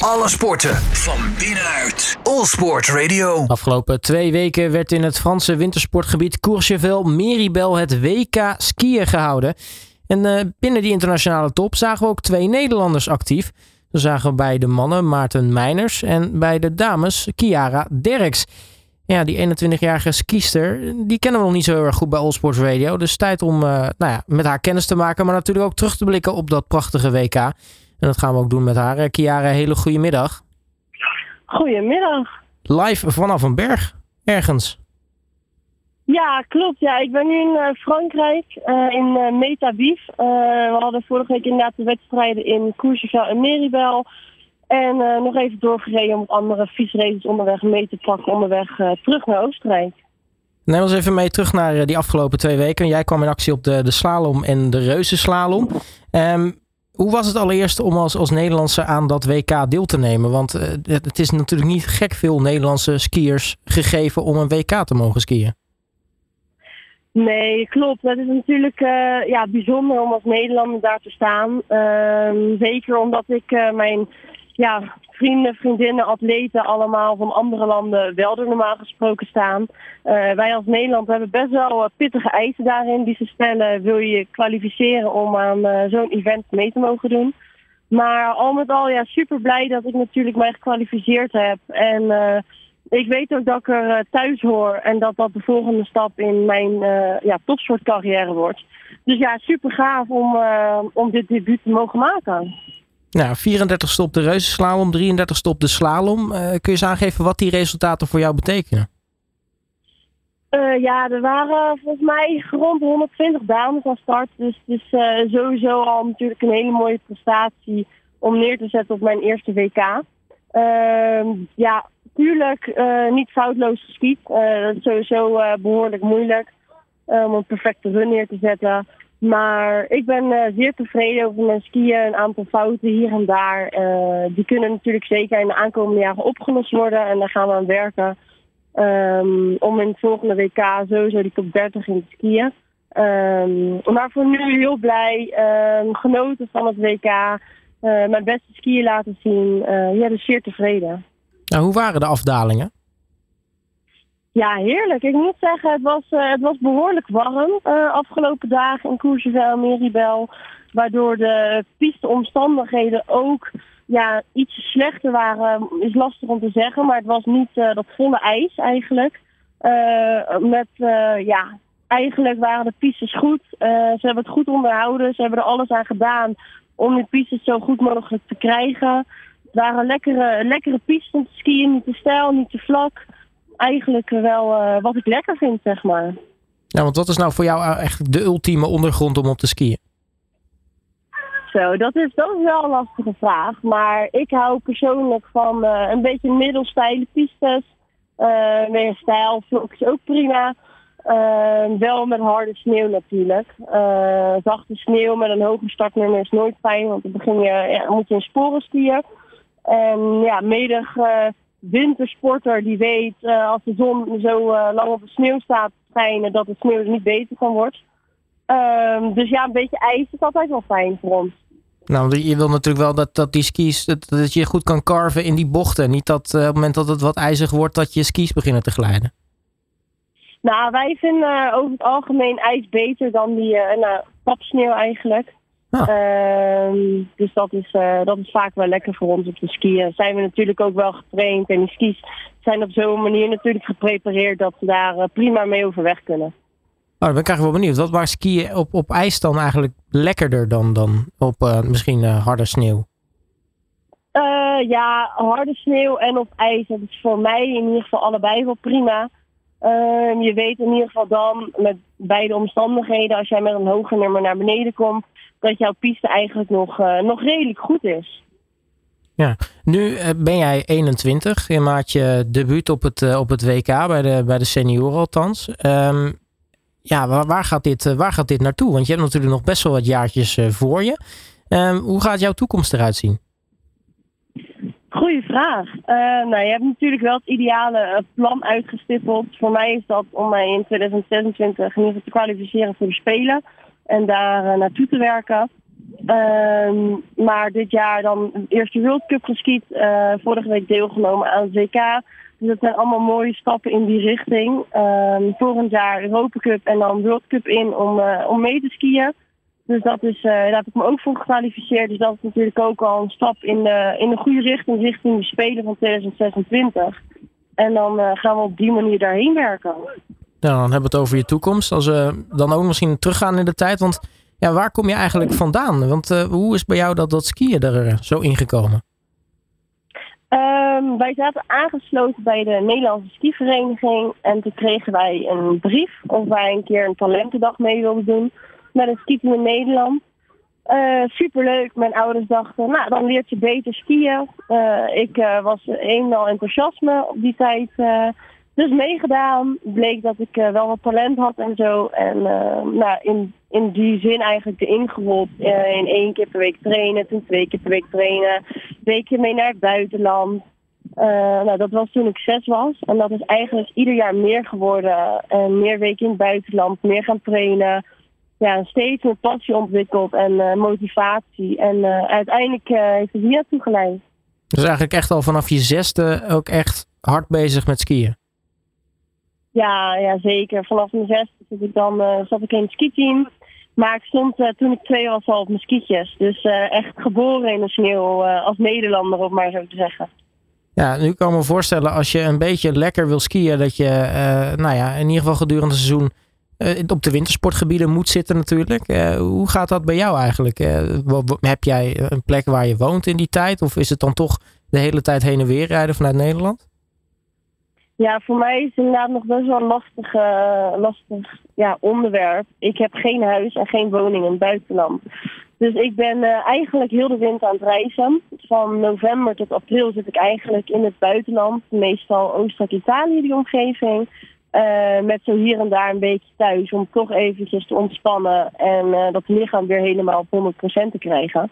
Alle sporten van binnenuit. All Sport Radio. Afgelopen twee weken werd in het Franse wintersportgebied Courchevel-Meribel het WK skiën gehouden. En uh, binnen die internationale top zagen we ook twee Nederlanders actief. Zo zagen we bij de mannen Maarten Meiners en bij de dames Kiara Derks. Ja, die 21-jarige skiester, die kennen we nog niet zo heel erg goed bij All Sports Radio. Dus tijd om uh, nou ja, met haar kennis te maken, maar natuurlijk ook terug te blikken op dat prachtige WK. En dat gaan we ook doen met haar. Kiara, hele goede middag. Goedemiddag. Live vanaf een berg, ergens. Ja, klopt. Ja, ik ben nu in uh, Frankrijk, in uh, Metabif. we hadden vorige week inderdaad de wedstrijden in Courchevel en Meribel. En nog even doorgereden om andere fietsraces onderweg mee te pakken onderweg terug naar Oostenrijk. Neem ons even mee terug naar die afgelopen twee weken. Jij kwam in actie op de, de slalom en de reuzenslalom. Um, hoe was het allereerst om als, als Nederlandse aan dat WK deel te nemen? Want uh, het is natuurlijk niet gek veel Nederlandse skiers gegeven om een WK te mogen skiën. Nee, klopt. Het is natuurlijk uh, ja, bijzonder om als Nederlander daar te staan. Uh, zeker omdat ik uh, mijn ja, vrienden, vriendinnen, atleten allemaal van andere landen wel er normaal gesproken staan. Uh, wij als Nederland hebben best wel pittige eisen daarin die ze stellen. Wil je je kwalificeren om aan uh, zo'n event mee te mogen doen? Maar al met al, ja, super blij dat ik natuurlijk mij gekwalificeerd heb. En ik weet ook dat ik er thuis hoor en dat dat de volgende stap in mijn ja, topsportcarrière wordt. Dus ja, super gaaf om, om dit debuut te mogen maken. Nou, 34 stop de reuzenslalom, 33 stop de slalom. Uh, kun je eens aangeven wat die resultaten voor jou betekenen? Uh, ja, er waren volgens mij rond 120 dames aan start. Dus het is uh, sowieso al natuurlijk een hele mooie prestatie om neer te zetten op mijn eerste WK. Ehm, ja, tuurlijk niet foutloos geskiet. dat is sowieso behoorlijk moeilijk om een perfecte run neer te zetten. Maar ik ben uh, zeer tevreden over mijn skiën. Een aantal fouten hier en daar. Uh, die kunnen natuurlijk zeker in de aankomende jaren opgelost worden. En daar gaan we aan werken. Um, om in het volgende WK sowieso die top 30 in te skiën. Um, maar voor nu heel blij. Um, genoten van het WK. Uh, mijn beste skiën laten zien. ja, dus zeer tevreden. Nou, hoe waren de afdalingen? Ja, heerlijk. Ik moet zeggen, het was, uh, het was behoorlijk warm uh, afgelopen dagen in Courchevel, Meribel. Waardoor de pisteomstandigheden ook ja, iets slechter waren, is lastig om te zeggen. Maar het was niet uh, dat volle ijs eigenlijk. met, ja, eigenlijk waren de pistes goed. ze hebben het goed onderhouden. Ze hebben er alles aan gedaan om de pistes zo goed mogelijk te krijgen. Het waren lekkere, lekkere pistes om te skiën, niet te stijl, niet te vlak eigenlijk wel uh, wat ik lekker vind, zeg maar. Ja, want wat is nou voor jou eigenlijk de ultieme ondergrond om op te skiën? Zo, dat is, dat is wel een lastige vraag. Maar ik hou persoonlijk van uh, een beetje middelsteile pistes. Uh, meer stijl, is ook prima. wel met harde sneeuw natuurlijk. zachte sneeuw met een hoge startnummer is nooit fijn, want dan begin je, ja, moet je in sporen skiën. En ja, medig wintersporter die weet uh, als de zon zo uh, lang op de sneeuw staat schijnen dat de sneeuw er niet beter van wordt. Um, dus ja, een beetje ijs is altijd wel fijn voor ons. Nou, je wil natuurlijk wel dat, dat die skis, dat, dat je goed kan carven in die bochten. Niet dat uh, op het moment dat het wat ijzig wordt, dat je skis beginnen te glijden. Nou, wij vinden over het algemeen ijs beter dan die nou, papsneeuw eigenlijk. Ah. Uh, dus dat is, uh, dat is vaak wel lekker voor ons op de skiën. Zijn we natuurlijk ook wel getraind en die skis zijn op zo'n manier natuurlijk geprepareerd dat ze daar uh, prima mee overweg kunnen. Oh, dan ben ik eigenlijk wel benieuwd. Wat waar skiën op, op ijs dan eigenlijk lekkerder dan, dan op uh, misschien harde sneeuw? ja, harde sneeuw en op ijs. Dat is voor mij in ieder geval allebei wel prima. Ehm, je weet in ieder geval dan met beide omstandigheden, als jij met een hoger nummer naar beneden komt, dat jouw piste eigenlijk nog, uh, nog redelijk goed is. Ja, nu uh, ben jij 21. Je maakt je debuut op het, uh, op het WK bij de, bij de senioren althans. Um, ja, waar, waar, gaat dit, waar gaat dit naartoe? Want je hebt natuurlijk nog best wel wat jaartjes voor je. Um, hoe gaat jouw toekomst eruit zien? Goeie vraag. Uh, nou, je hebt natuurlijk wel het ideale plan uitgestippeld. Voor mij is dat om mij in 2026 in ieder geval te kwalificeren voor de Spelen en daar uh, naartoe te werken. Ehm, maar dit jaar dan de eerste World Cup geskiet. Uh, vorige week deelgenomen aan het WK. Dus dat zijn allemaal mooie stappen in die richting. Um, volgend jaar Europa Cup en dan World Cup in om, uh, om mee te skiën. Dus dat is, daar heb ik me ook voor gekwalificeerd. Dus dat is natuurlijk ook al een stap in de, in de goede richting, richting de Spelen van 2026. En dan gaan we op die manier daarheen werken. Nou, dan hebben we het over je toekomst. Als we dan ook misschien teruggaan in de tijd. Want ja, waar kom je eigenlijk vandaan? Want uh, hoe is bij jou dat, dat skiën er eh, zo ingekomen? Um, wij zaten aangesloten bij de Nederlandse skivereniging. En toen kregen wij een brief of wij een keer een talentendag mee wilden doen. Met een skiën in Nederland. Uh, superleuk. Mijn ouders dachten, nou dan leert je beter skiën. Ik was eenmaal enthousiasme op die tijd. Dus meegedaan. Bleek dat ik wel wat talent had en zo. En nou, in in die zin eigenlijk erin gerold. Uh, in één keer per week trainen, toen twee keer per week trainen. Weekje mee naar het buitenland. Nou, dat was toen ik zes was. En dat is eigenlijk ieder jaar meer geworden. En meer weken in het buitenland, meer gaan trainen. Ja, steeds meer passie ontwikkeld en motivatie. En uiteindelijk heeft het hier naartoe geleid. Dus eigenlijk echt al vanaf je zesde ook echt hard bezig met skiën? Ja, ja zeker. Vanaf mijn zesde zat ik dan zat ik in het skiteam. Maar ik stond uh, toen ik twee was al op mijn skietjes. Dus uh, echt geboren in de sneeuw als Nederlander, om maar zo te zeggen. Ja, nu kan ik me voorstellen als je een beetje lekker wil skiën, dat je nou ja, in ieder geval gedurende het seizoen op de wintersportgebieden moet zitten natuurlijk. hoe gaat dat bij jou eigenlijk? heb jij een plek waar je woont in die tijd? Of is het dan toch de hele tijd heen en weer rijden vanuit Nederland? Ja, voor mij is het inderdaad nog best wel een lastig, uh, lastig ja, onderwerp. Ik heb geen huis en geen woning in het buitenland. Dus ik ben uh, eigenlijk heel de winter aan het reizen. Van november tot april zit ik eigenlijk in het buitenland. Meestal Oostenrijk-Italië, die omgeving. Uh, met zo hier en daar een beetje thuis om toch eventjes te ontspannen. En dat lichaam weer helemaal op 100% te krijgen.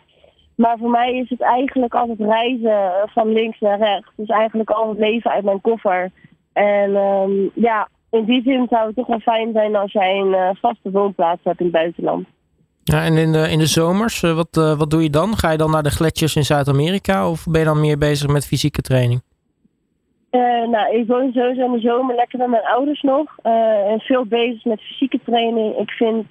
Maar voor mij is het eigenlijk altijd reizen van links naar rechts. Dus eigenlijk al het leven uit mijn koffer. En um, ja, in die zin zou het toch wel fijn zijn als jij een uh, vaste woonplaats hebt in het buitenland. Ja, en in de, in de zomers, uh, wat, uh, wat doe je dan? Ga je dan naar de gletsjers in Zuid-Amerika of ben je dan meer bezig met fysieke training? nou, ik woon sowieso in de zomer lekker met mijn ouders nog. en veel bezig met fysieke training. Ik vind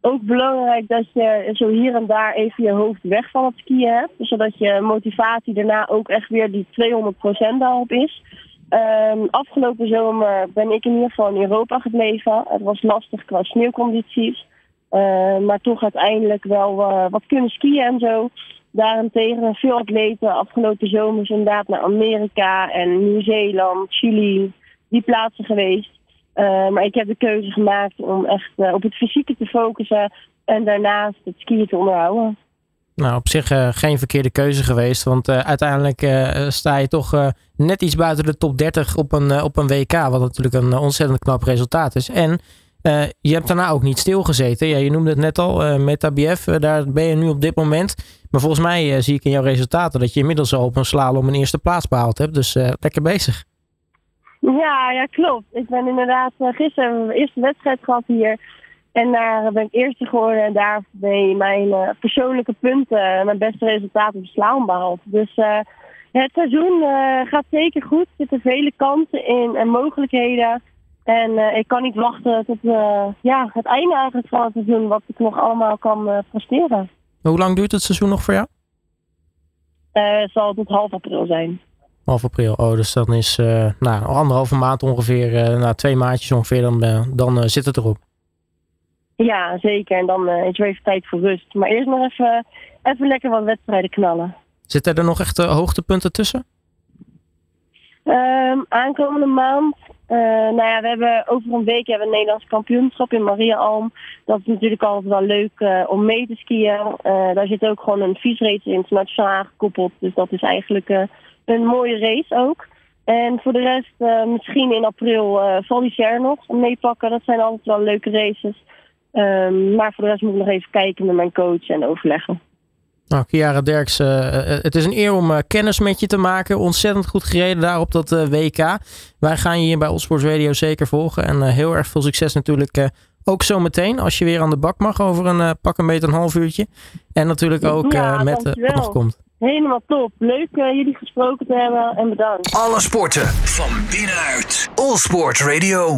ook belangrijk dat je zo hier en daar even je hoofd weg van het skiën hebt. Zodat je motivatie daarna ook echt weer die 200% daarop is. Um, afgelopen zomer ben ik in ieder geval in Europa gebleven. Het was lastig qua sneeuwcondities. Uh, maar toch uiteindelijk wel uh, wat kunnen skiën en zo. Daarentegen veel atleten afgelopen zomers inderdaad naar Amerika en Nieuw-Zeeland, Chili, die plaatsen geweest. Uh, maar ik heb de keuze gemaakt om echt op het fysieke te focussen en daarnaast het skiën te onderhouden. Nou, op zich uh, geen verkeerde keuze geweest. Want uh, uiteindelijk uh, sta je toch net iets buiten de top 30 op een, op een WK. Wat natuurlijk een ontzettend knap resultaat is. En je hebt daarna ook niet stilgezeten. Ja, je noemde het net al, Metabiev. daar ben je nu op dit moment. Maar volgens mij zie ik in jouw resultaten dat je inmiddels al op een slalom een eerste plaats behaald hebt. Dus lekker bezig. Ja, ja, klopt. Ik ben inderdaad gisteren mijn eerste wedstrijd gehad hier. En daar ben ik eerste geworden en daar ben mijn uh, persoonlijke punten, mijn beste resultaten op slaan behaald. Dus uh, het seizoen uh, gaat zeker goed. Er zitten vele kansen in en mogelijkheden. En ik kan niet wachten tot ja, het einde eigenlijk van het seizoen, wat ik nog allemaal kan presteren. Hoe lang duurt het seizoen nog voor jou? het zal tot half april zijn. Half april, oh, dus dan is nou, anderhalve maand ongeveer, nou, twee maandjes ongeveer, dan, dan zit het erop. Ja, zeker. En dan uh, is er even tijd voor rust. Maar eerst nog even, even lekker wat wedstrijden knallen. Zitten er nog echt hoogtepunten tussen? Um, aankomende maand. Uh, nou ja, we hebben over een week hebben we een Nederlands kampioenschap in Maria Alm. Dat is natuurlijk altijd wel leuk uh, om mee te skiën. daar zit ook gewoon een viesrace internationaal aangekoppeld. Dus dat is eigenlijk een mooie race ook. En voor de rest, misschien in april uh, nog meepakken. Dat zijn altijd wel leuke races. Um, maar voor de rest moet ik nog even kijken met mijn coach en overleggen. Nou, Kiara Derks, uh, het is een eer om uh, kennis met je te maken. Ontzettend goed gereden daar op dat uh, WK. Wij gaan je hier bij Allsports Radio zeker volgen. En heel erg veel succes natuurlijk Ook zometeen, als je weer aan de bak mag over een uh, pak een beetje een half uurtje. En natuurlijk ook ja, met wat nog komt. Helemaal top. Leuk jullie gesproken te hebben en bedankt. Alle sporten van binnenuit. All Sport Radio.